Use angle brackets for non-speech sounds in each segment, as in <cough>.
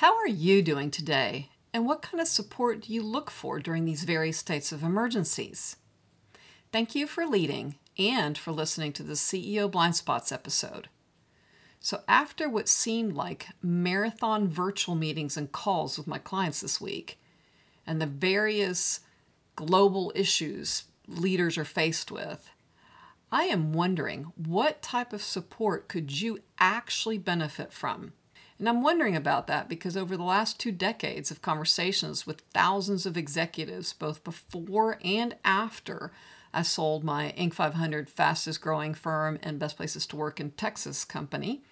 How are you doing today? And what kind of support do you look for during these various states of emergencies? Thank you for leading and for listening to the CEO Blind Spots episode. So, after what seemed like marathon virtual meetings and calls with my clients this week, and the various global issues leaders are faced with, I am wondering what type of support could you actually benefit from? And I'm wondering about that because over the last two decades of conversations with thousands of executives, both before and after I sold my Inc. 500 fastest growing firm and best places to work in Texas company,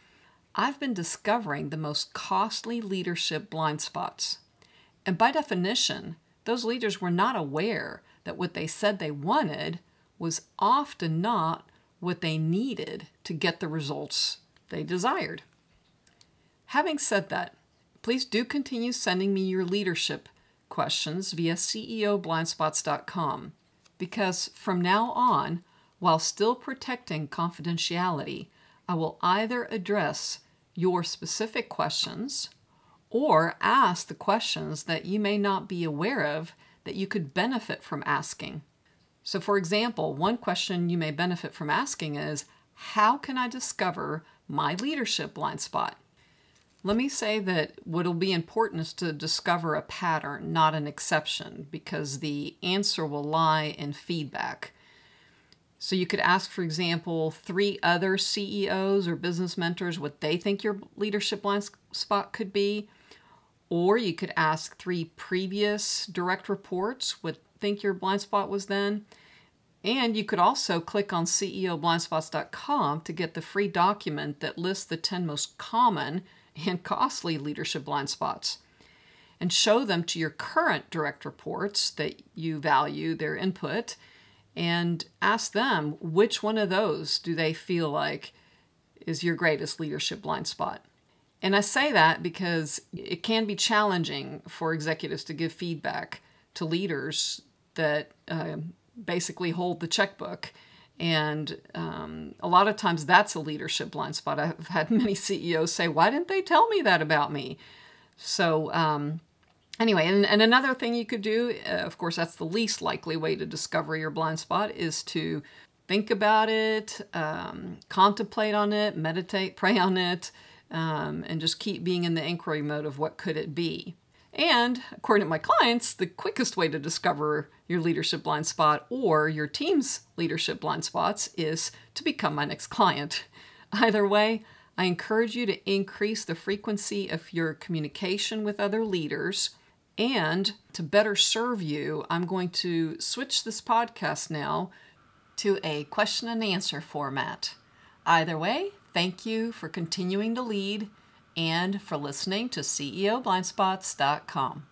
I've been discovering the most costly leadership blind spots. And by definition, those leaders were not aware that what they said they wanted was often not what they needed to get the results they desired. Having said that, please do continue sending me your leadership questions via CEOblindspots.com because from now on, while still protecting confidentiality, I will either address your specific questions or ask the questions that you may not be aware of that you could benefit from asking. So, for example, one question you may benefit from asking is How can I discover my leadership blind spot? Let me say that what'll be important is to discover a pattern, not an exception, because the answer will lie in feedback. So you could ask, for example, three other CEOs or business mentors what they think your leadership blind spot could be. Or you could ask three previous direct reports what think your blind spot was then. And you could also click on CEOblindspots.com to get the free document that lists the 10 most common and costly leadership blind spots and show them to your current direct reports that you value their input and ask them which one of those do they feel like is your greatest leadership blind spot. And I say that because it can be challenging for executives to give feedback to leaders that uh, basically hold the checkbook and um, a lot of times that's a leadership blind spot. I've had <laughs> many CEOs say, Why didn't they tell me that about me? So, um, anyway, and, and another thing you could do, uh, of course, that's the least likely way to discover your blind spot, is to think about it, um, contemplate on it, meditate, <laughs> pray on it, um, and just keep being in the inquiry mode of what could it be. And according to my clients, the quickest way to discover your leadership blind spot or your team's leadership blind spots is to become my next client. Either way, I encourage you to increase the frequency of your communication with other leaders. And to better serve you, I'm going to switch this podcast now to a question and answer format. Either way, thank you for continuing to lead and for listening to CEOblindspots.com.